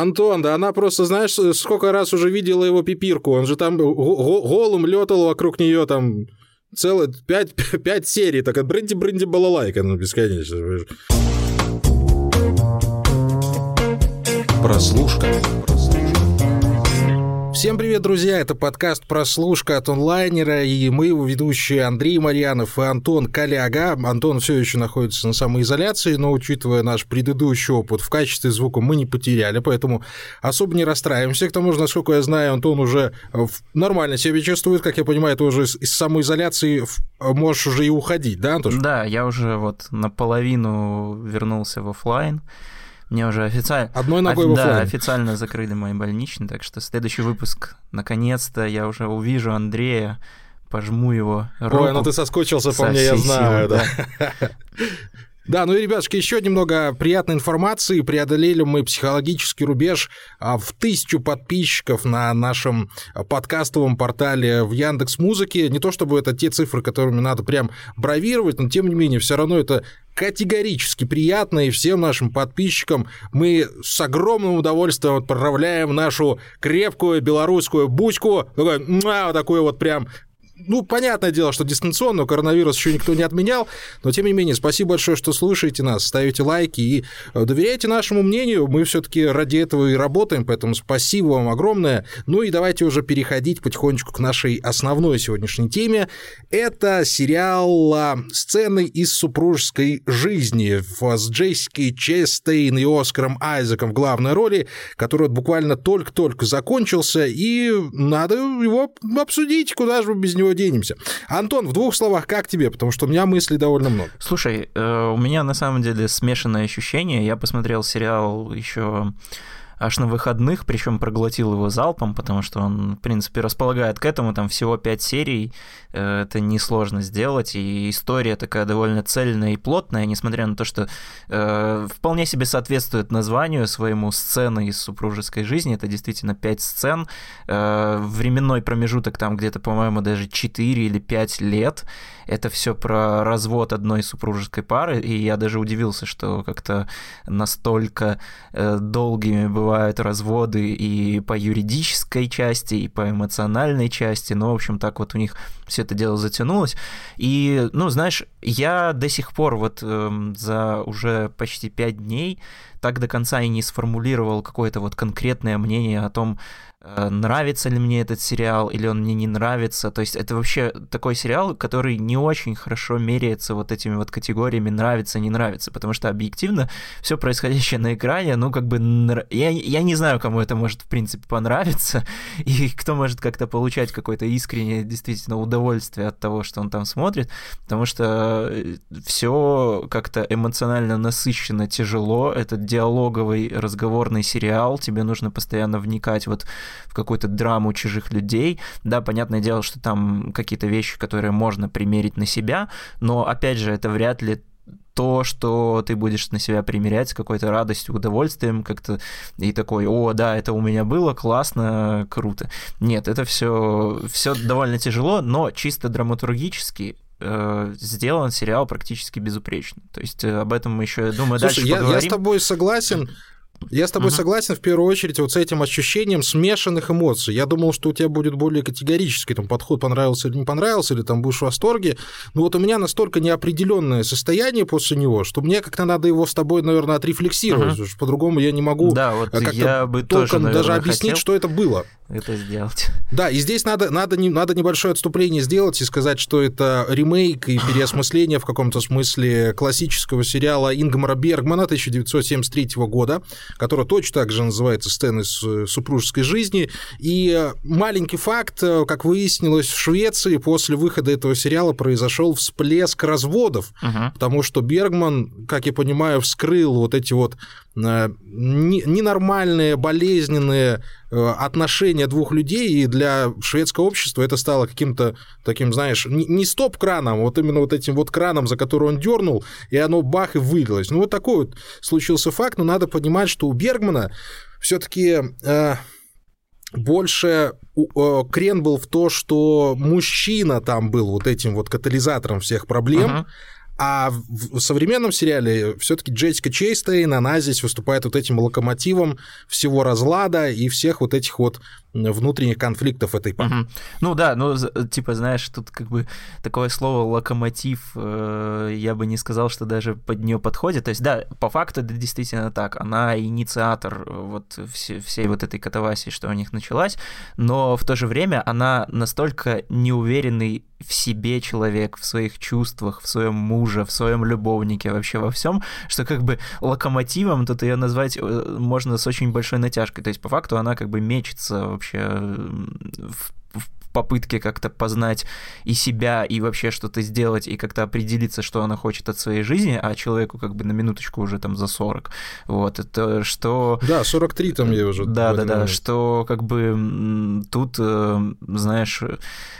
Антон, да она просто, знаешь, сколько раз уже видела его пипирку. Он же там голым летал вокруг нее там целых пять, пять серий. Так бренди-бренди балалайка, ну, бесконечно. Прослушка. Всем привет, друзья! Это подкаст «Прослушка» от онлайнера, и мы его ведущие Андрей Марьянов и Антон Коляга. Антон все еще находится на самоизоляции, но, учитывая наш предыдущий опыт, в качестве звука мы не потеряли, поэтому особо не расстраиваемся. К тому же, насколько я знаю, Антон уже нормально себя чувствует, как я понимаю, ты уже из самоизоляции можешь уже и уходить, да, Антош? Да, я уже вот наполовину вернулся в офлайн. Мне уже официально... Одной ногой офи... в Да, официально закрыли мои больничные, так что следующий выпуск, наконец-то, я уже увижу Андрея, пожму его руку. Ой, ну ты соскучился по мне, я знаю, силы, да. Да, ну и, ребятушки, еще немного приятной информации. Преодолели мы психологический рубеж а, в тысячу подписчиков на нашем подкастовом портале в Яндекс Музыке. Не то чтобы это те цифры, которыми надо прям бравировать, но тем не менее, все равно это категорически приятно, и всем нашим подписчикам мы с огромным удовольствием отправляем нашу крепкую белорусскую бучку, такой, вот такой вот прям ну, понятное дело, что дистанционно, коронавирус еще никто не отменял, но тем не менее, спасибо большое, что слушаете нас, ставите лайки и э, доверяйте нашему мнению, мы все-таки ради этого и работаем, поэтому спасибо вам огромное. Ну и давайте уже переходить потихонечку к нашей основной сегодняшней теме. Это сериал а, «Сцены из супружеской жизни» с Джессикой Честейн и Оскаром Айзеком в главной роли, который буквально только-только закончился, и надо его обсудить, куда же без него денемся. Антон, в двух словах, как тебе? Потому что у меня мыслей довольно много. Слушай, э, у меня на самом деле смешанное ощущение. Я посмотрел сериал еще аж на выходных, причем проглотил его залпом, потому что он, в принципе, располагает к этому, там всего пять серий, это несложно сделать, и история такая довольно цельная и плотная, несмотря на то, что э, вполне себе соответствует названию своему сцены из супружеской жизни, это действительно пять сцен, э, временной промежуток там где-то, по-моему, даже 4 или 5 лет, это все про развод одной супружеской пары, и я даже удивился, что как-то настолько э, долгими бывают разводы и по юридической части, и по эмоциональной части, ну, в общем, так вот у них все это дело затянулось. И, ну, знаешь, я до сих пор вот э, за уже почти пять дней так до конца и не сформулировал какое-то вот конкретное мнение о том, Э, нравится ли мне этот сериал или он мне не нравится. То есть это вообще такой сериал, который не очень хорошо меряется вот этими вот категориями нравится, не нравится, потому что объективно все происходящее на экране, ну как бы я, я не знаю, кому это может в принципе понравиться и кто может как-то получать какое-то искреннее действительно удовольствие от того, что он там смотрит, потому что э, все как-то эмоционально насыщенно, тяжело. Это диалоговый разговорный сериал, тебе нужно постоянно вникать вот в какую-то драму чужих людей. Да, понятное дело, что там какие-то вещи, которые можно примерить на себя, но, опять же, это вряд ли то, что ты будешь на себя примерять с какой-то радостью, удовольствием, как-то и такой, о, да, это у меня было, классно, круто. Нет, это все, все довольно тяжело, но чисто драматургически э, сделан сериал практически безупречно. То есть э, об этом мы еще, думаю, Слушай, дальше я, поговорим. я с тобой согласен. Я с тобой угу. согласен в первую очередь вот с этим ощущением смешанных эмоций. Я думал, что у тебя будет более категорический там, подход, понравился или не понравился, или там будешь в восторге. Но вот у меня настолько неопределенное состояние после него, что мне как-то надо его с тобой, наверное, отрефлексировать. Угу. По-другому я не могу да, вот я бы тоже, наверное, даже объяснить, хотел что это было. Это сделать. Да, и здесь надо, надо, не, надо небольшое отступление сделать и сказать, что это ремейк и переосмысление в каком-то смысле классического сериала Ингмара Бергмана 1973 года, который точно так же называется «Сцены э, супружеской жизни». И э, маленький факт, э, как выяснилось, в Швеции после выхода этого сериала произошел всплеск разводов, угу. потому что Бергман, как я понимаю, вскрыл вот эти вот ненормальные, болезненные отношения двух людей, и для шведского общества это стало каким-то таким, знаешь, не стоп-краном, а вот именно вот этим вот краном, за который он дернул, и оно бах и вылилось. Ну, вот такой вот случился факт, но надо понимать, что у Бергмана все-таки э, больше э, крен был в то, что мужчина там был вот этим вот катализатором всех проблем, uh-huh А в современном сериале все-таки Джессика Чейстейн, она здесь выступает вот этим локомотивом всего разлада и всех вот этих вот внутренних конфликтов этой пары. Угу. Ну да, ну типа, знаешь, тут как бы такое слово локомотив, э, я бы не сказал, что даже под нее подходит. То есть да, по факту это действительно так. Она инициатор э, вот все, всей вот этой катавасии, что у них началась, но в то же время она настолько неуверенный в себе человек, в своих чувствах, в своем муже, в своем любовнике, вообще во всем, что как бы локомотивом тут ее назвать э, можно с очень большой натяжкой. То есть по факту она как бы мечется вообще в попытке как-то познать и себя, и вообще что-то сделать, и как-то определиться, что она хочет от своей жизни, а человеку как бы на минуточку уже там за 40. Вот, это что... Да, 43 там я уже. Да, да, да, что как бы тут, э, знаешь,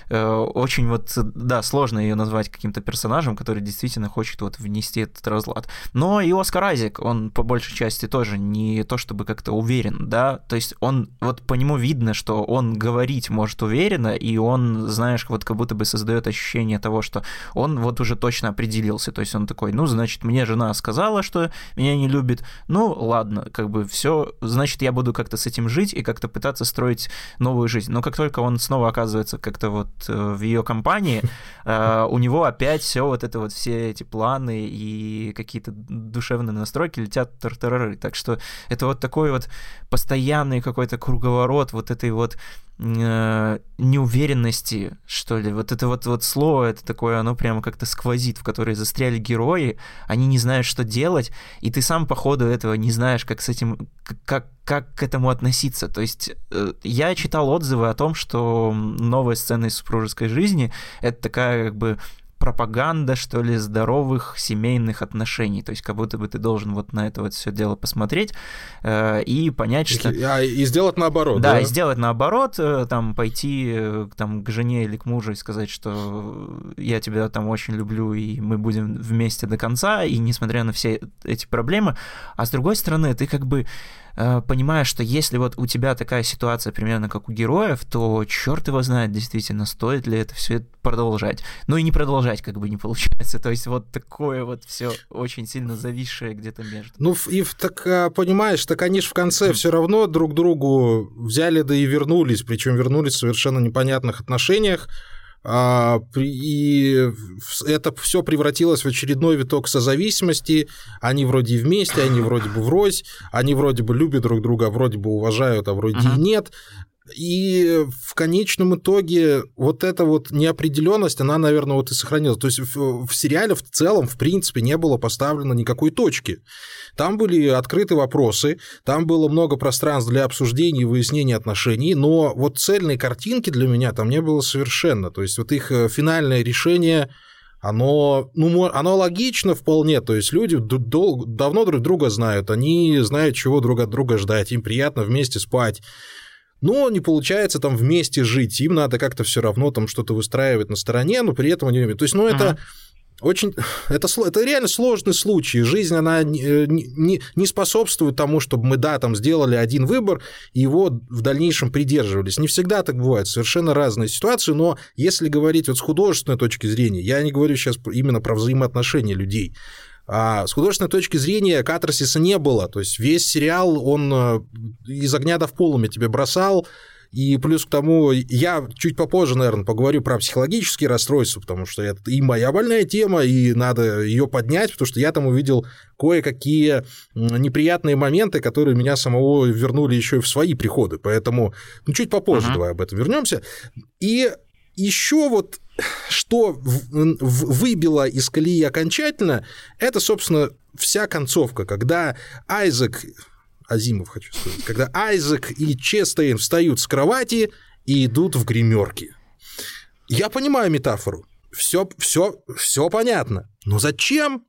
э, очень вот, да, сложно ее назвать каким-то персонажем, который действительно хочет вот внести этот разлад. Но и Оскар Айзек, он по большей части тоже не то чтобы как-то уверен, да, то есть он, вот по нему видно, что он говорить может уверенно, и он, знаешь, вот как будто бы создает ощущение того, что он вот уже точно определился, то есть он такой, ну, значит, мне жена сказала, что меня не любит, ну, ладно, как бы все, значит, я буду как-то с этим жить и как-то пытаться строить новую жизнь. Но как только он снова оказывается как-то вот э, в ее компании, э, у него опять все вот это вот все эти планы и какие-то душевные настройки летят тартарары. Так что это вот такой вот постоянный какой-то круговорот вот этой вот э, неуверенности, что ли. Вот это вот, вот слово, это такое, оно прямо как-то сквозит, в которое застряли герои, они не знают, что делать, и ты сам по ходу этого не знаешь, как с этим, как, как к этому относиться. То есть э, я читал отзывы о том, что новая сцена из супружеской жизни — это такая как бы пропаганда, что ли, здоровых семейных отношений. То есть как будто бы ты должен вот на это вот все дело посмотреть э, и понять, что... А, и сделать наоборот, да? Да, и сделать наоборот, э, там, пойти э, там, к жене или к мужу и сказать, что я тебя там очень люблю, и мы будем вместе до конца, и несмотря на все эти проблемы. А с другой стороны, ты как бы Э, понимаешь, что если вот у тебя такая ситуация примерно как у героев, то черт его знает действительно, стоит ли это все продолжать. Ну и не продолжать как бы не получается. То есть вот такое вот все очень сильно зависшее где-то между. Ну и так а, понимаешь, так они же в конце все равно друг другу взяли да и вернулись, причем вернулись в совершенно непонятных отношениях. А, и это все превратилось в очередной виток созависимости. Они вроде вместе, они вроде бы врозь, они вроде бы любят друг друга, а вроде бы уважают, а вроде uh-huh. и нет. И в конечном итоге вот эта вот неопределенность, она, наверное, вот и сохранилась. То есть в, в сериале в целом, в принципе, не было поставлено никакой точки. Там были открыты вопросы, там было много пространств для обсуждения и выяснения отношений, но вот цельной картинки для меня там не было совершенно. То есть вот их э, финальное решение оно, ну, оно логично вполне, то есть люди дол- давно друг друга знают, они знают, чего друг от друга ждать, им приятно вместе спать, но не получается там вместе жить, им надо как-то все равно там что-то выстраивать на стороне, но при этом они... То есть, ну, это... Очень, это, это реально сложный случай. Жизнь, она не, не, не способствует тому, чтобы мы, да, там сделали один выбор, и его в дальнейшем придерживались. Не всегда так бывает, совершенно разные ситуации, но если говорить вот с художественной точки зрения, я не говорю сейчас именно про взаимоотношения людей, а с художественной точки зрения катарсиса не было. То есть весь сериал, он э, из огня до в полуме тебе бросал, и плюс к тому, я чуть попозже, наверное, поговорю про психологические расстройства, потому что это и моя больная тема, и надо ее поднять, потому что я там увидел кое-какие неприятные моменты, которые меня самого вернули еще и в свои приходы. Поэтому ну, чуть попозже uh-huh. давай об этом вернемся. И еще вот что выбило из колеи окончательно, это, собственно, вся концовка, когда Айзек, Азимов хочу сказать, когда Айзек и Честейн встают с кровати и идут в гримерки. Я понимаю метафору, все, все, все понятно, но зачем?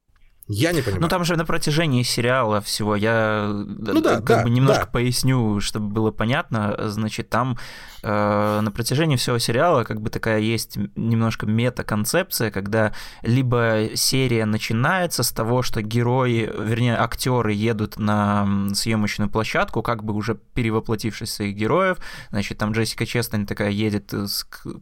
Я не понимаю. Ну там же на протяжении сериала всего я ну, да, как да, бы немножко да. поясню, чтобы было понятно. Значит, там э, на протяжении всего сериала как бы такая есть немножко мета-концепция, когда либо серия начинается с того, что герои, вернее, актеры едут на съемочную площадку, как бы уже перевоплотившись своих героев. Значит, там Джессика Честон такая едет,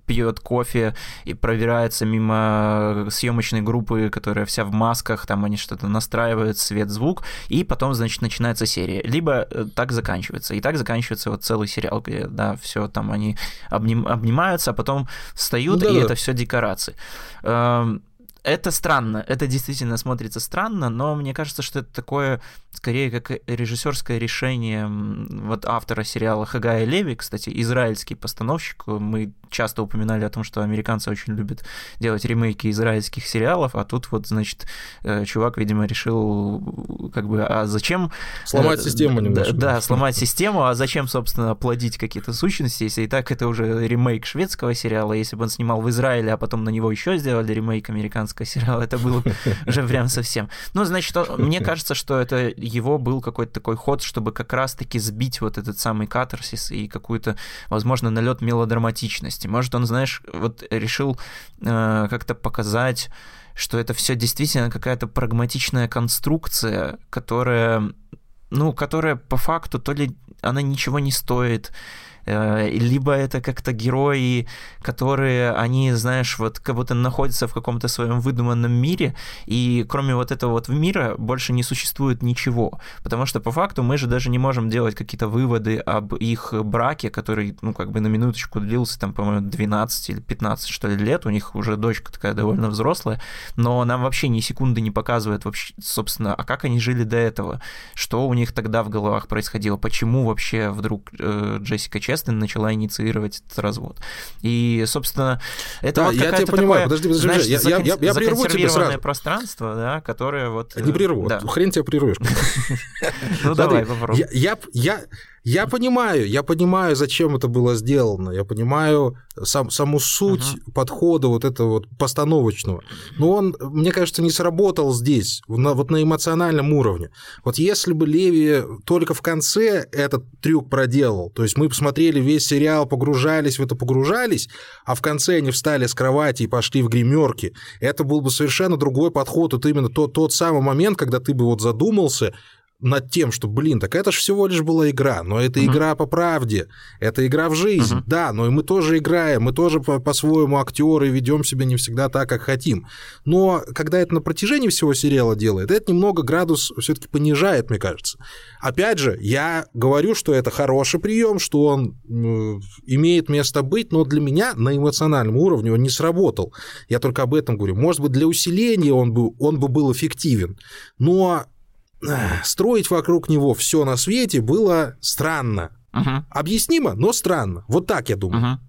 пьет кофе и проверяется мимо съемочной группы, которая вся в масках, там они что-то настраивают, свет, звук, и потом, значит, начинается серия. Либо э, так заканчивается. И так заканчивается вот целый сериал, где, да, все там они обним, обнимаются, а потом встают, да, и да. это все декорации. Эм, это странно, это действительно смотрится странно, но мне кажется, что это такое скорее как режиссерское решение вот автора сериала Хагая Леви, кстати, израильский постановщик. Мы часто упоминали о том, что американцы очень любят делать ремейки израильских сериалов, а тут вот, значит, э, чувак, видимо, решил как бы, а зачем... Сломать э, систему немножко. Да, да, сломать систему, а зачем, собственно, плодить какие-то сущности, если и так это уже ремейк шведского сериала, если бы он снимал в Израиле, а потом на него еще сделали ремейк американского сериала, это было уже прям совсем. Ну, значит, мне кажется, что это его был какой-то такой ход, чтобы как раз-таки сбить вот этот самый катарсис и какую-то, возможно, налет мелодраматичности. Может, он, знаешь, вот решил э, как-то показать что это все действительно какая-то прагматичная конструкция, которая, ну, которая по факту то ли она ничего не стоит, либо это как-то герои, которые, они, знаешь, вот как будто находятся в каком-то своем выдуманном мире, и кроме вот этого вот мира больше не существует ничего, потому что по факту мы же даже не можем делать какие-то выводы об их браке, который, ну, как бы на минуточку длился, там, по-моему, 12 или 15, что ли, лет, у них уже дочка такая довольно взрослая, но нам вообще ни секунды не показывает вообще, собственно, а как они жили до этого, что у них тогда в головах происходило, почему вообще вдруг э, Джессика Честен начала инициировать этот развод. И, собственно, это да, вот я тебя понимаю, подожди, подожди, знаешь, я, я, я, я прерву тебя сразу. пространство, да, которое вот... Не прерву, да. хрен тебя прервешь. Ну давай, попробуй. Я я понимаю, я понимаю, зачем это было сделано, я понимаю сам, саму суть uh-huh. подхода вот этого вот постановочного, но он, мне кажется, не сработал здесь, на, вот на эмоциональном уровне. Вот если бы Леви только в конце этот трюк проделал, то есть мы посмотрели весь сериал, погружались в это, погружались, а в конце они встали с кровати и пошли в гримерки, это был бы совершенно другой подход, вот именно тот, тот самый момент, когда ты бы вот задумался, над тем, что, блин, так это же всего лишь была игра, но это uh-huh. игра по правде, это игра в жизнь, uh-huh. да, но и мы тоже играем, мы тоже по- по-своему актеры ведем себя не всегда так, как хотим. Но когда это на протяжении всего сериала делает, это немного градус все-таки понижает, мне кажется. Опять же, я говорю, что это хороший прием, что он имеет место быть, но для меня на эмоциональном уровне он не сработал. Я только об этом говорю. Может быть, для усиления он бы, он бы был эффективен, но строить вокруг него все на свете было странно. Угу. Объяснимо, но странно. Вот так я думаю. Угу.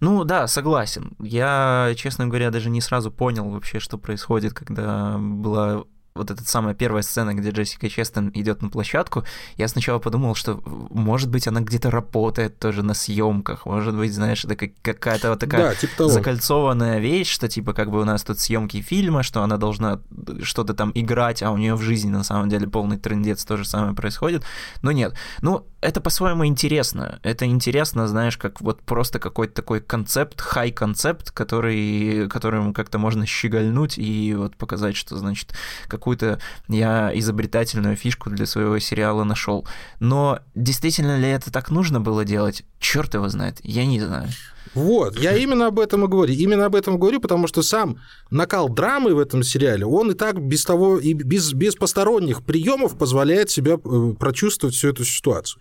Ну да, согласен. Я, честно говоря, даже не сразу понял вообще, что происходит, когда была вот эта самая первая сцена, где Джессика Честон идет на площадку, я сначала подумал, что, может быть, она где-то работает тоже на съемках, может быть, знаешь, это какая-то вот такая да, типа закольцованная вещь, что типа как бы у нас тут съемки фильма, что она должна что-то там играть, а у нее в жизни на самом деле полный трендец, то же самое происходит. Но нет. Ну, это по-своему интересно. Это интересно, знаешь, как вот просто какой-то такой концепт, хай-концепт, который, которым как-то можно щегольнуть и вот показать, что, значит, какую-то я изобретательную фишку для своего сериала нашел. Но действительно ли это так нужно было делать? Черт его знает, я не знаю. Вот, я именно об этом и говорю. Именно об этом говорю, потому что сам накал драмы в этом сериале, он и так без того, и без, без посторонних приемов позволяет себя э, прочувствовать всю эту ситуацию.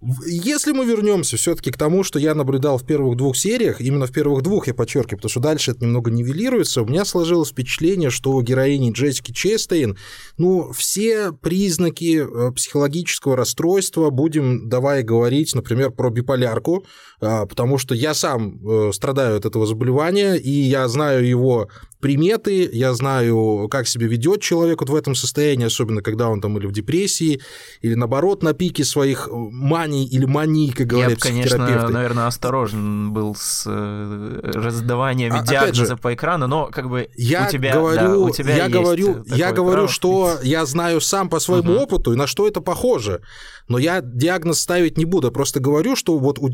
Если мы вернемся все-таки к тому, что я наблюдал в первых двух сериях, именно в первых двух я подчеркиваю, потому что дальше это немного нивелируется, у меня сложилось впечатление, что у героини Джессики Честейн, ну, все признаки э, психологического расстройства, будем, давай говорить, например, про биполярку, потому что я сам э, страдаю от этого заболевания, и я знаю его приметы, я знаю, как себя ведет человек вот в этом состоянии, особенно когда он там или в депрессии, или наоборот на пике своих маний манией или манией, как говорят Я бы, конечно, наверное, осторожен был с э, раздаванием а, диагноза же, по экрану, но как бы я у тебя, говорю, да, у тебя я говорю, я говорю, право. что я знаю сам по своему угу. опыту и на что это похоже. Но я диагноз ставить не буду, просто говорю, что вот у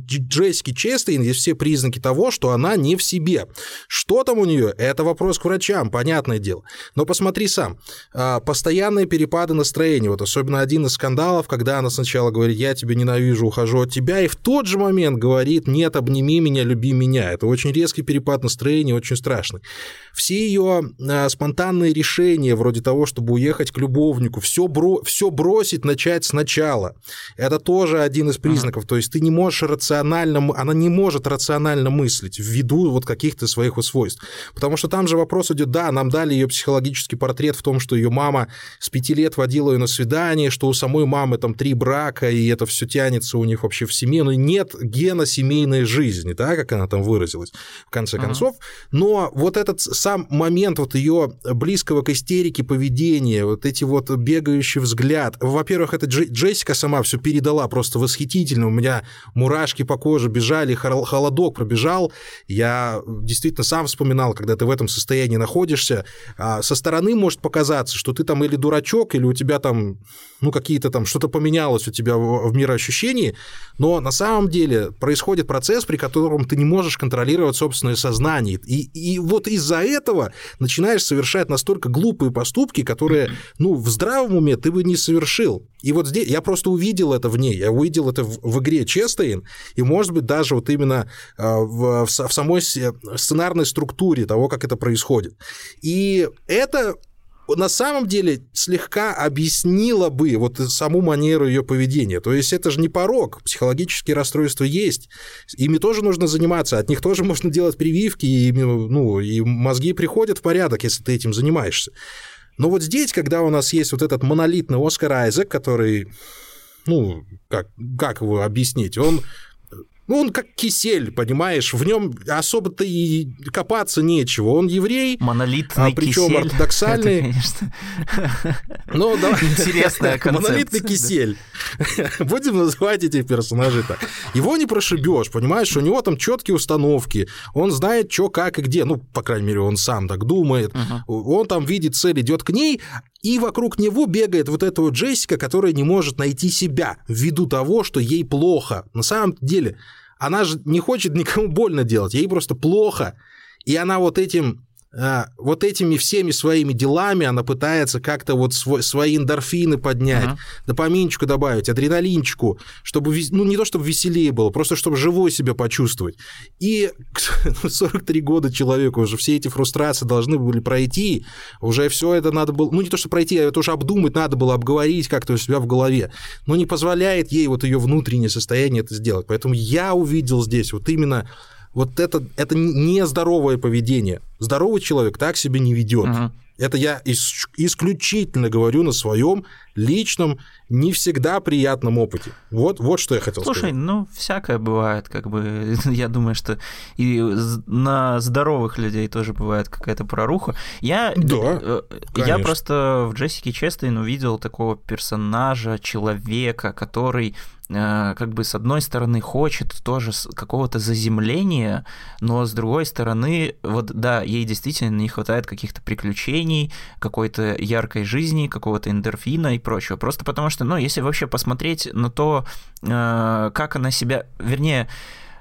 Честейн есть все признаки того, что она не в себе. Что там у нее? Это вопрос к врачам, понятное дело. Но посмотри сам. А, постоянные перепады настроения, вот особенно один из скандалов, когда она сначала говорит, я тебя ненавижу, ухожу от тебя, и в тот же момент говорит, нет, обними меня, люби меня. Это очень резкий перепад настроения, очень страшный. Все ее а, спонтанные решения, вроде того, чтобы уехать к любовнику, все, бро все бросить, начать сначала. Это тоже один из признаков. Ага. То есть ты не можешь рационально, она не может рационально мыслить ввиду вот каких-то своих усвойств. Потому что там же вопрос идет, да, нам дали ее психологический портрет в том, что ее мама с пяти лет водила ее на свидание, что у самой мамы там три брака, и это все тянется у них вообще в семье. Но нет гена семейной жизни, да, как она там выразилась в конце ага. концов. Но вот этот сам момент вот ее близкого к истерике поведения, вот эти вот бегающий взгляд. Во-первых, это Джессика сама все передала просто восхитительно. У меня мурашки по коже бежали, холодок пробежал. Я действительно сам вспоминал, когда ты в этом состоянии находишься. А со стороны может показаться, что ты там или дурачок, или у тебя там, ну, какие-то там, что-то поменялось у тебя в, мироощущении, но на самом деле происходит процесс, при котором ты не можешь контролировать собственное сознание. И, и вот из-за этого начинаешь совершать настолько глупые поступки, которые, ну, в здравом уме ты бы не совершил. И вот здесь я просто увидел это в ней, я увидел это в, в игре Честейн, и, может быть, даже вот именно а, в, в, в самой сценарной структуре того, как это происходит. И это на самом деле слегка объяснило бы вот саму манеру ее поведения. То есть это же не порог, психологические расстройства есть. Ими тоже нужно заниматься, от них тоже можно делать прививки, и, ну, и мозги приходят в порядок, если ты этим занимаешься. Но вот здесь, когда у нас есть вот этот монолитный Оскар Айзек, который, ну, как, как его объяснить, он ну, он как кисель, понимаешь, в нем особо-то и копаться нечего. Он еврей, монолитный а, причем кисель. ортодоксальный. Это, конечно. Ну, да. Интересная концепция. Монолитный кисель. Будем называть этих персонажей так. Его не прошибешь, понимаешь, у него там четкие установки, он знает, что, как и где. Ну, по крайней мере, он сам так думает. Он там видит цель, идет к ней, и вокруг него бегает вот эта вот Джессика, которая не может найти себя ввиду того, что ей плохо. На самом деле, она же не хочет никому больно делать, ей просто плохо. И она вот этим вот этими всеми своими делами она пытается как-то вот свой, свои эндорфины поднять, uh-huh. допаминчику добавить, адреналинчику, чтобы, ну, не то чтобы веселее было, просто чтобы живой себя почувствовать. И 43 года человеку уже все эти фрустрации должны были пройти, уже все это надо было, ну, не то, что пройти, а это уже обдумать надо было, обговорить как-то у себя в голове, но не позволяет ей вот ее внутреннее состояние это сделать. Поэтому я увидел здесь вот именно вот это, это нездоровое поведение. Здоровый человек так себя не ведет. Угу. Это я ис- исключительно говорю на своем личном, не всегда приятном опыте. Вот, вот что я хотел Слушай, сказать. Слушай, ну, всякое бывает, как бы, я думаю, что и на здоровых людей тоже бывает какая-то проруха. Я, да, э, я просто в Джессике Честейн увидел такого персонажа, человека, который как бы с одной стороны хочет тоже какого-то заземления, но с другой стороны, вот да, ей действительно не хватает каких-то приключений, какой-то яркой жизни, какого-то эндорфина и прочего. Просто потому что, ну, если вообще посмотреть на то, э, как она себя, вернее,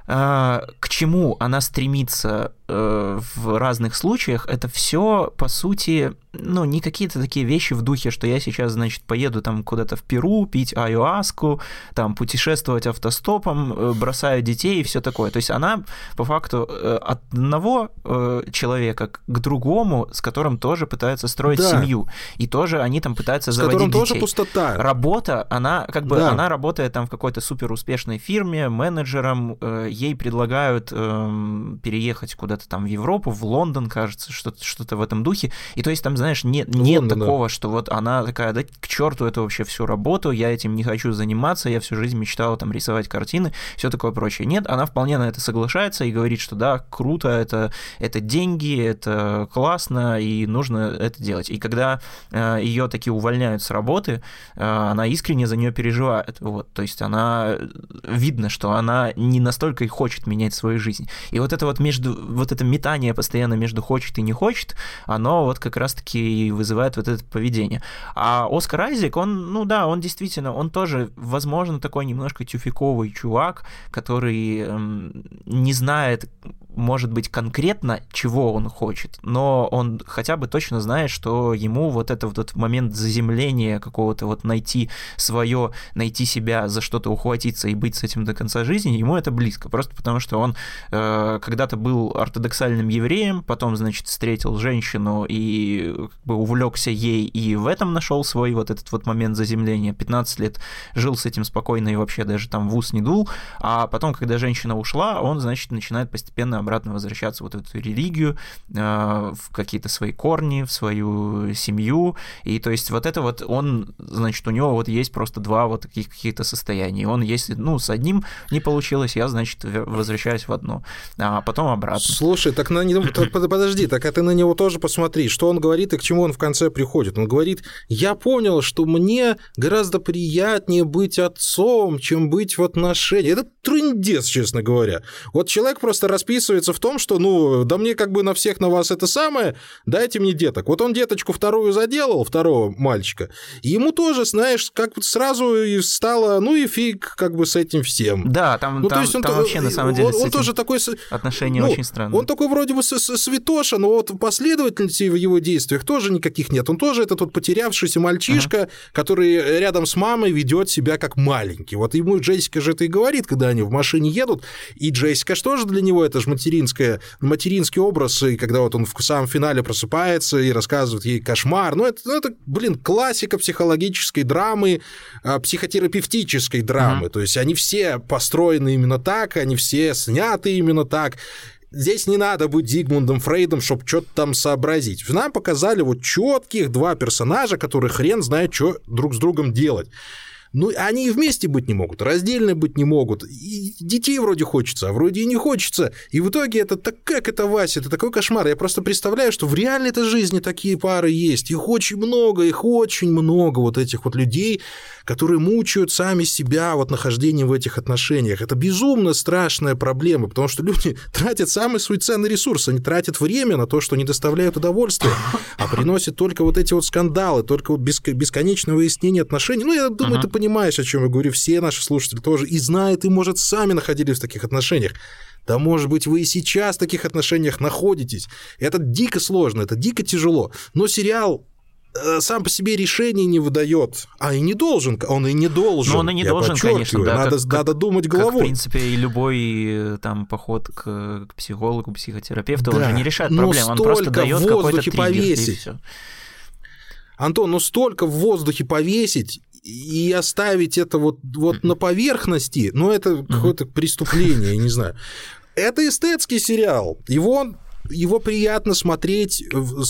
э, к чему она стремится в разных случаях, это все, по сути, ну, не какие-то такие вещи в духе, что я сейчас, значит, поеду там куда-то в Перу, пить айуаску, там, путешествовать автостопом, э, бросаю детей и все такое. То есть она, по факту, э, от одного э, человека к другому, с которым тоже пытается строить да. семью, и тоже они там пытаются с заводить детей. тоже пустота. Работа, она как бы, да. она работает там в какой-то супер успешной фирме, менеджером, ей предлагают эм, переехать куда-то куда-то там в Европу, в Лондон, кажется, что-то что в этом духе. И то есть там, знаешь, нет, нет Лондон, такого, да. что вот она такая, да к черту эту вообще всю работу, я этим не хочу заниматься, я всю жизнь мечтала там рисовать картины, все такое прочее. Нет, она вполне на это соглашается и говорит, что да, круто, это, это деньги, это классно, и нужно это делать. И когда э, ее такие увольняют с работы, э, она искренне за нее переживает. Вот, то есть она видно, что она не настолько и хочет менять свою жизнь. И вот это вот между вот это метание постоянно между хочет и не хочет, оно вот как раз-таки вызывает вот это поведение. А Оскар Айзек, он, ну да, он действительно, он тоже, возможно, такой немножко тюфиковый чувак, который эм, не знает, может быть, конкретно, чего он хочет, но он хотя бы точно знает, что ему вот это вот момент заземления какого-то, вот найти свое, найти себя, за что-то ухватиться и быть с этим до конца жизни, ему это близко, просто потому что он э, когда-то был ортодоксальным евреем, потом, значит, встретил женщину и как бы увлекся ей, и в этом нашел свой вот этот вот момент заземления. 15 лет жил с этим спокойно и вообще даже там в ус не дул, а потом, когда женщина ушла, он, значит, начинает постепенно обратно возвращаться вот в эту религию, э, в какие-то свои корни, в свою семью, и то есть вот это вот он, значит, у него вот есть просто два вот таких каких-то состояния, он если, ну, с одним не получилось, я, значит, возвращаюсь в одно, а потом обратно. Слушай, так на него, подожди, так а ты на него тоже посмотри, что он говорит и к чему он в конце приходит. Он говорит, я понял, что мне гораздо приятнее быть отцом, чем быть в отношении. Это трындец, честно говоря. Вот человек просто расписывается в том, что, ну, да мне как бы на всех на вас это самое, дайте мне деток. Вот он деточку вторую заделал, второго мальчика, и ему тоже, знаешь, как сразу и стало, ну и фиг как бы с этим всем. Да, там, ну, там, то есть он там вообще на самом деле он, он тоже такой отношения ну, очень странные. Он такой вроде бы святоша, но вот последовательности в его действиях тоже никаких нет. Он тоже этот вот потерявшийся мальчишка, uh-huh. который рядом с мамой ведет себя как маленький. Вот ему Джессика же это и говорит, когда они в машине едут, и Джессика что же для него, это же материнская, материнский образ, и когда вот он в самом финале просыпается и рассказывает ей кошмар, ну это, ну, это блин, классика психологической драмы, а, психотерапевтической драмы, mm-hmm. то есть они все построены именно так, они все сняты именно так, Здесь не надо быть Дигмундом Фрейдом, чтобы что-то там сообразить. Нам показали вот четких два персонажа, которые хрен знает, что друг с другом делать. Ну, они и вместе быть не могут, раздельно быть не могут. И детей вроде хочется, а вроде и не хочется. И в итоге это так как это, Вася, это такой кошмар. Я просто представляю, что в реальной этой жизни такие пары есть. Их очень много, их очень много вот этих вот людей, которые мучают сами себя вот нахождением в этих отношениях. Это безумно страшная проблема, потому что люди тратят самый свой ценный ресурс, они тратят время на то, что не доставляют удовольствия, а приносят только вот эти вот скандалы, только вот бесконечное выяснение отношений. Ну, я думаю, uh-huh. ты понимаешь, о чем я говорю, все наши слушатели тоже и знают, и, может, сами находились в таких отношениях. Да, может быть, вы и сейчас в таких отношениях находитесь. Это дико сложно, это дико тяжело. Но сериал Э, сам по себе решение не выдает, а и не должен, он и не должен. Но он и не должен, конечно, да. Надо, как, надо думать головой. Как, в принципе, и любой э, там поход к, к психологу, психотерапевту, да, он же не решает проблем, он просто дает какой-то триггер, повесить. Антон, ну столько в воздухе повесить и оставить это вот, вот на поверхности, ну это какое-то преступление, я не знаю. Это эстетский сериал. Его его приятно смотреть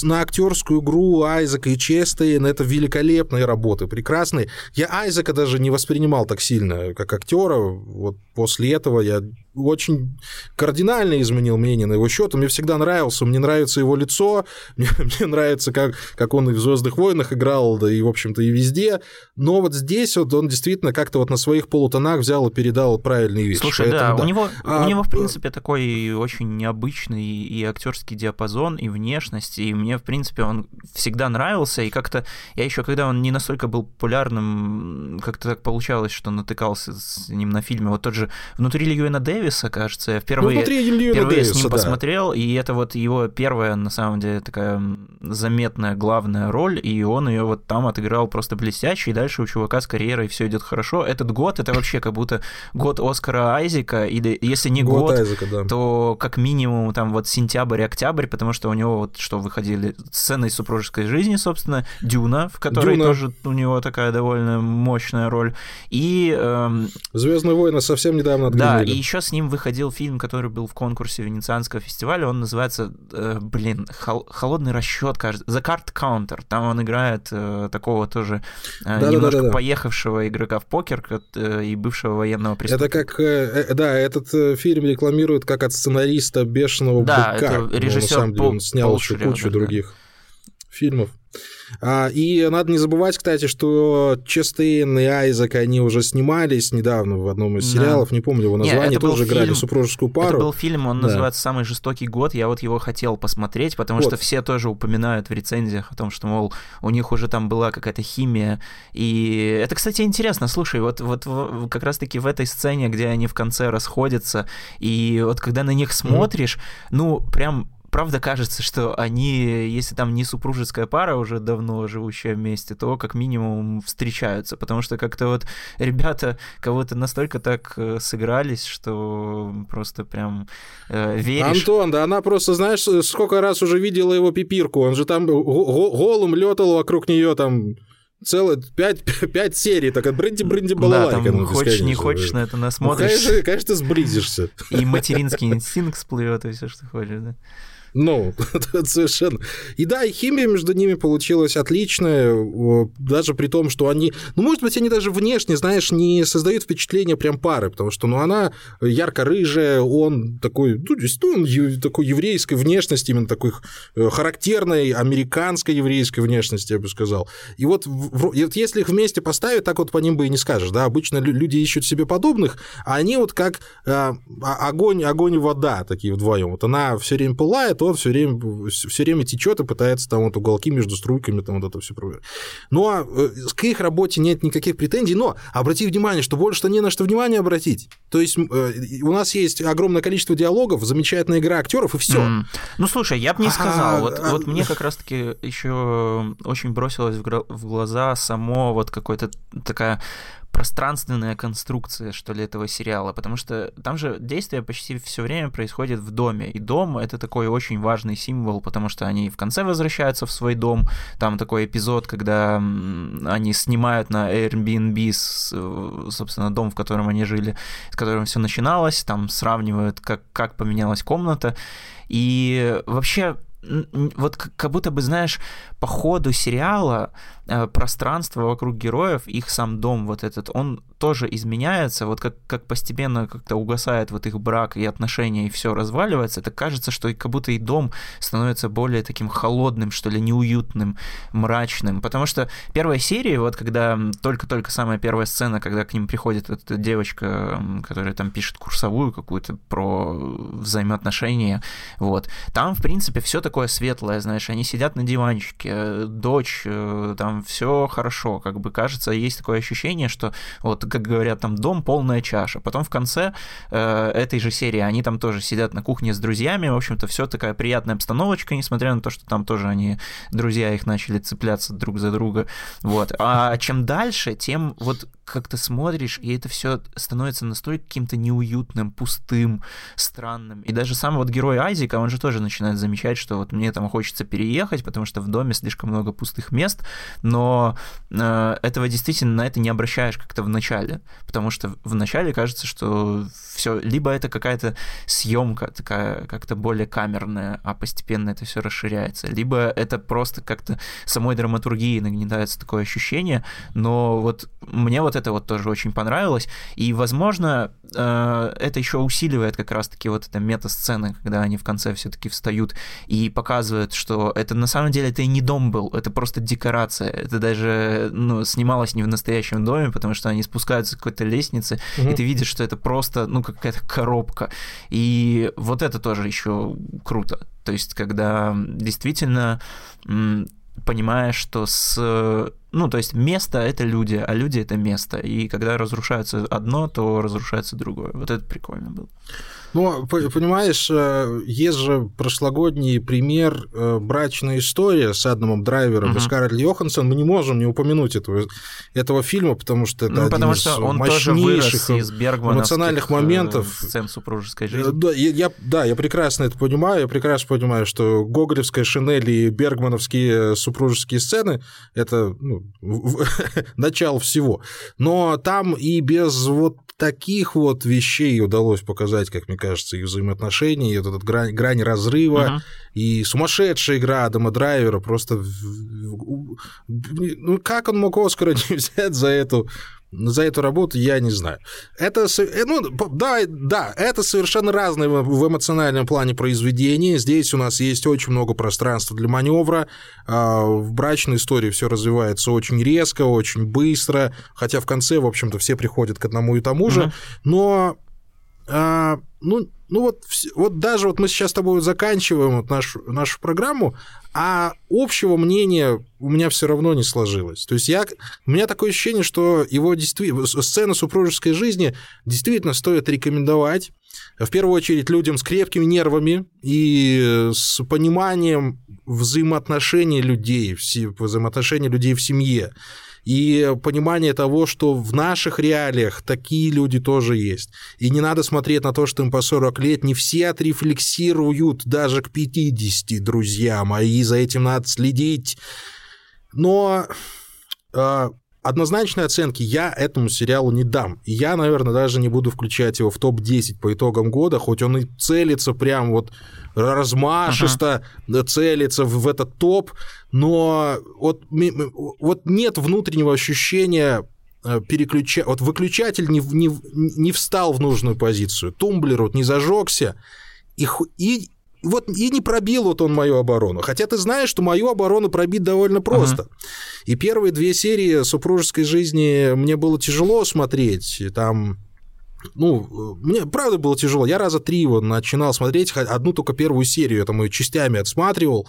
на актерскую игру Айзека и Честейн. Это великолепные работы, прекрасные. Я Айзека даже не воспринимал так сильно, как актера. Вот после этого я очень кардинально изменил мнение на его счет. Он мне всегда нравился, мне нравится его лицо, мне, мне нравится, как, как он и в Звездных войнах играл, да и, в общем-то, и везде. Но вот здесь вот он действительно как-то вот на своих полутонах взял и передал правильные вещи. Слушай, Поэтому, да, да, у него, а, у него, в принципе, такой очень необычный и актерский диапазон, и внешность, и мне, в принципе, он всегда нравился, и как-то я еще, когда он не настолько был популярным, как-то так получалось, что натыкался с ним на фильме, вот тот же «Внутри Льюина Дэвиса», Дэвиса, кажется. Я впервые, ну, впервые Дэвиса, с ним да. посмотрел, и это вот его первая, на самом деле, такая заметная главная роль, и он ее вот там отыграл просто блестяще, и дальше у чувака с карьерой все идет хорошо. Этот год, это вообще как будто год Оскара Айзека, или если не год, год Айзека, да. то как минимум там вот сентябрь-октябрь, потому что у него вот что выходили сцены из супружеской жизни, собственно, Дюна, в которой Дюна. тоже у него такая довольно мощная роль, и... Эм... Звездные войны совсем недавно отгремели. Да, и еще с ним выходил фильм, который был в конкурсе Венецианского фестиваля, он называется, э, блин, хол- «Холодный расчет», кажется, «The Card Counter». Там он играет э, такого тоже э, да, немножко да, да, да. поехавшего игрока в покер э, и бывшего военного преступника. Это как, э, э, да, этот э, фильм рекламирует как от сценариста «Бешеного да, быка». Да, это режиссер на самом деле, он снял еще кучу других фильмов. А, и надо не забывать, кстати, что Честейн и Айзек, они уже снимались недавно в одном из сериалов, да. не помню его название, Нет, тоже играли фильм, супружескую пару. Это был фильм, он да. называется «Самый жестокий год», я вот его хотел посмотреть, потому вот. что все тоже упоминают в рецензиях о том, что, мол, у них уже там была какая-то химия, и это, кстати, интересно, слушай, вот, вот как раз-таки в этой сцене, где они в конце расходятся, и вот когда на них смотришь, mm-hmm. ну, прям правда кажется, что они, если там не супружеская пара уже давно живущая вместе, то как минимум встречаются, потому что как-то вот ребята кого-то настолько так э, сыгрались, что просто прям э, веришь. Антон, да она просто, знаешь, сколько раз уже видела его пипирку, он же там голым летал вокруг нее там целых пять, пять серий, так от бренди бренди балалайка. Да, там, хочешь, не хочешь, на это насмотришь. Ну, конечно, конечно, ты сблизишься. И материнский инстинкт всплывет, и все, что хочешь, да. Ну, совершенно. И да, и химия между ними получилась отличная, даже при том, что они, ну, может быть, они даже внешне, знаешь, не создают впечатление прям пары, потому что, ну, она ярко-рыжая, он такой, ну, он такой еврейской внешности, именно такой э, характерной американской еврейской внешности, я бы сказал. И вот, и вот если их вместе поставить, так вот по ним бы и не скажешь, да, обычно люди ищут себе подобных, а они вот как э, огонь, огонь и вода такие вдвоем. Вот она все время пылает, он все время, все время течет и пытается там вот уголки между струйками, там вот это все проверять. Ну, а к их работе нет никаких претензий, но обрати внимание, что больше-то не на что внимание обратить. То есть э, у нас есть огромное количество диалогов, замечательная игра актеров и все. Mm. Ну, слушай, я бы не сказал. А, вот, а... вот мне как раз-таки еще очень бросилось в глаза само вот какое-то такая пространственная конструкция, что ли, этого сериала, потому что там же действие почти все время происходит в доме, и дом — это такой очень важный символ, потому что они в конце возвращаются в свой дом, там такой эпизод, когда они снимают на Airbnb, собственно, дом, в котором они жили, с которым все начиналось, там сравнивают, как, как поменялась комната, и вообще вот как будто бы, знаешь, по ходу сериала э, пространство вокруг героев, их сам дом вот этот, он тоже изменяется, вот как, как постепенно как-то угасает вот их брак и отношения, и все разваливается, это кажется, что и как будто и дом становится более таким холодным, что ли, неуютным, мрачным, потому что первая серия, вот когда только-только самая первая сцена, когда к ним приходит эта девочка, которая там пишет курсовую какую-то про взаимоотношения, вот, там, в принципе, все такое светлое, знаешь, они сидят на диванчике, Э, дочь, э, там все хорошо, как бы кажется, есть такое ощущение, что вот, как говорят, там дом полная чаша. Потом в конце э, этой же серии они там тоже сидят на кухне с друзьями, в общем-то, все такая приятная обстановочка, несмотря на то, что там тоже они, друзья их начали цепляться друг за друга, вот. А чем дальше, тем вот как то смотришь, и это все становится настолько каким-то неуютным, пустым, странным. И даже сам вот герой Айзека, он же тоже начинает замечать, что вот мне там хочется переехать, потому что в доме слишком много пустых мест, но э, этого действительно на это не обращаешь как-то в начале, потому что в начале кажется, что все, либо это какая-то съемка такая как-то более камерная, а постепенно это все расширяется, либо это просто как-то самой драматургии нагнетается такое ощущение, но вот мне вот это вот тоже очень понравилось, и, возможно, э, это еще усиливает как раз-таки вот эта мета-сцена, когда они в конце все-таки встают и показывают, что это на самом деле это и не дом был, это просто декорация, это даже ну, снималось не в настоящем доме, потому что они спускаются с какой-то лестницы, угу. и ты видишь, что это просто, ну, какая-то коробка. И вот это тоже еще круто. То есть, когда действительно понимаешь, что с... Ну, то есть место — это люди, а люди — это место. И когда разрушается одно, то разрушается другое. Вот это прикольно было. Ну, понимаешь, э, есть же прошлогодний пример э, «Брачная история» с Адамом Драйвером угу. и Скарлетт Йоханссон. Мы не можем не упомянуть этого, этого фильма, потому что это ну, один потому из что он мощнейших из эмоциональных э, моментов. Сцен супружеской жизни. Да я, да, я прекрасно это понимаю. Я прекрасно понимаю, что гоголевская Шинель и бергмановские супружеские сцены – это ну, начало всего. Но там и без вот таких вот вещей удалось показать, как мне кажется, их взаимоотношения, и вот эта грань, грань разрыва, uh-huh. и сумасшедшая игра Адама Драйвера, просто... Ну, как он мог Оскара не взять за эту за эту работу я не знаю. Это, э, ну, да, да, это совершенно разные в эмоциональном плане произведения. Здесь у нас есть очень много пространства для маневра. А, в брачной истории все развивается очень резко, очень быстро, хотя в конце, в общем-то, все приходят к одному и тому же. Но а, ну, ну вот, вот даже вот мы сейчас с тобой заканчиваем вот нашу, нашу программу, а общего мнения у меня все равно не сложилось. То есть я, у меня такое ощущение, что его действительно, сцену супружеской жизни действительно стоит рекомендовать. В первую очередь людям с крепкими нервами и с пониманием взаимоотношений людей, взаимоотношений людей в семье и понимание того, что в наших реалиях такие люди тоже есть. И не надо смотреть на то, что им по 40 лет, не все отрефлексируют даже к 50 друзьям, а и за этим надо следить. Но э, однозначной оценки я этому сериалу не дам. И я, наверное, даже не буду включать его в топ-10 по итогам года, хоть он и целится прям вот размашисто, ага. целится в, в этот топ, но вот, вот нет внутреннего ощущения э, переключа... Вот выключатель не, не, не встал в нужную позицию, тумблер вот не зажегся, и, и, вот и не пробил вот он мою оборону. Хотя ты знаешь, что мою оборону пробить довольно просто. Uh-huh. И первые две серии супружеской жизни мне было тяжело смотреть. Там ну, мне правда было тяжело. Я раза три его начинал смотреть, одну только первую серию, это мы частями отсматривал.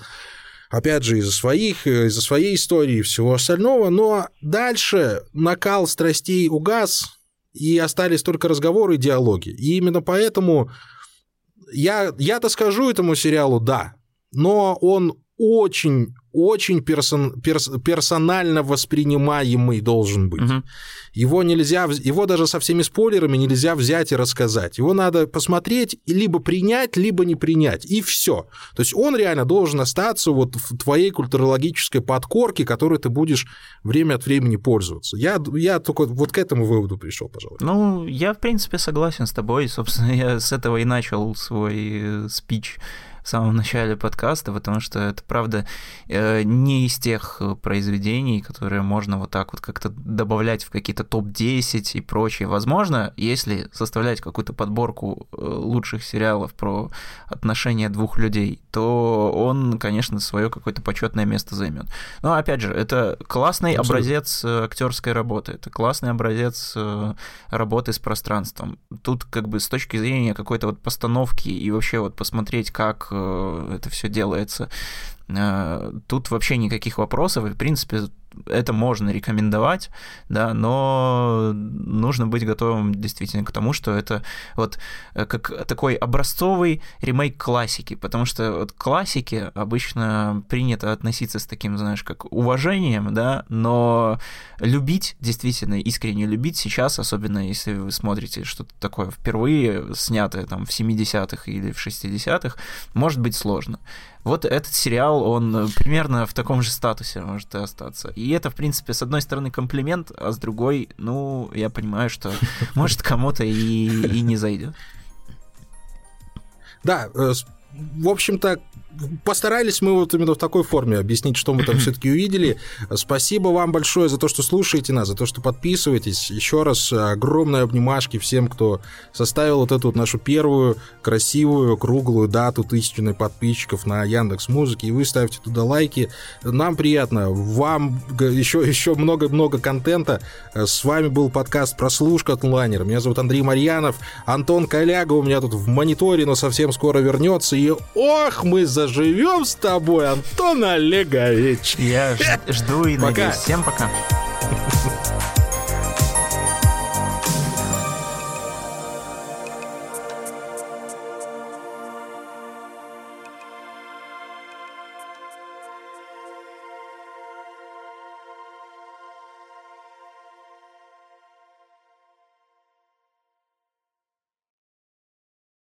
Опять же, из-за своих, из-за своей истории и всего остального. Но дальше накал страстей угас, и остались только разговоры и диалоги. И именно поэтому я, я-то скажу этому сериалу «да», но он очень очень персон, перс, персонально воспринимаемый должен быть. Угу. Его нельзя, его даже со всеми спойлерами нельзя взять и рассказать. Его надо посмотреть и либо принять, либо не принять, и все. То есть он реально должен остаться вот в твоей культурологической подкорке, которой ты будешь время от времени пользоваться. Я, я только вот к этому выводу пришел, пожалуй. Ну, я, в принципе, согласен с тобой. Собственно, я с этого и начал свой э, спич в самом начале подкаста, потому что это, правда, э, не из тех произведений, которые можно вот так вот как-то добавлять в какие-то топ-10 и прочее. Возможно, если составлять какую-то подборку э, лучших сериалов про отношения двух людей, то он, конечно, свое какое-то почетное место займет. Но опять же, это классный Абсолютно. образец э, актерской работы, это классный образец работы с пространством. Тут как бы с точки зрения какой-то вот постановки и вообще вот посмотреть, как Э, это все делается. Э, тут вообще никаких вопросов, и, в принципе, это можно рекомендовать, да, но нужно быть готовым действительно к тому, что это вот э, как такой образцовый ремейк классики, потому что вот классики обычно принято относиться с таким, знаешь, как уважением, да, но любить, действительно, искренне любить сейчас, особенно если вы смотрите что-то такое впервые снятое там в 70-х или в 60-х, может быть сложно. Вот этот сериал, он примерно в таком же статусе может и остаться. И это, в принципе, с одной стороны комплимент, а с другой, ну, я понимаю, что может кому-то и, и не зайдет. Да, э, в общем-то, постарались мы вот именно в такой форме объяснить, что мы там все-таки увидели. Спасибо вам большое за то, что слушаете нас, за то, что подписываетесь. Еще раз огромное обнимашки всем, кто составил вот эту вот нашу первую красивую круглую дату тысячной подписчиков на Яндекс Музыке, и вы ставьте туда лайки. Нам приятно, вам еще, еще много-много контента. С вами был подкаст «Прослушка от онлайнера». Меня зовут Андрей Марьянов, Антон Коляга у меня тут в мониторе, но совсем скоро вернется. И ох, мы за заживем с тобой, Антон Олегович. Я жду и надеюсь. Всем пока.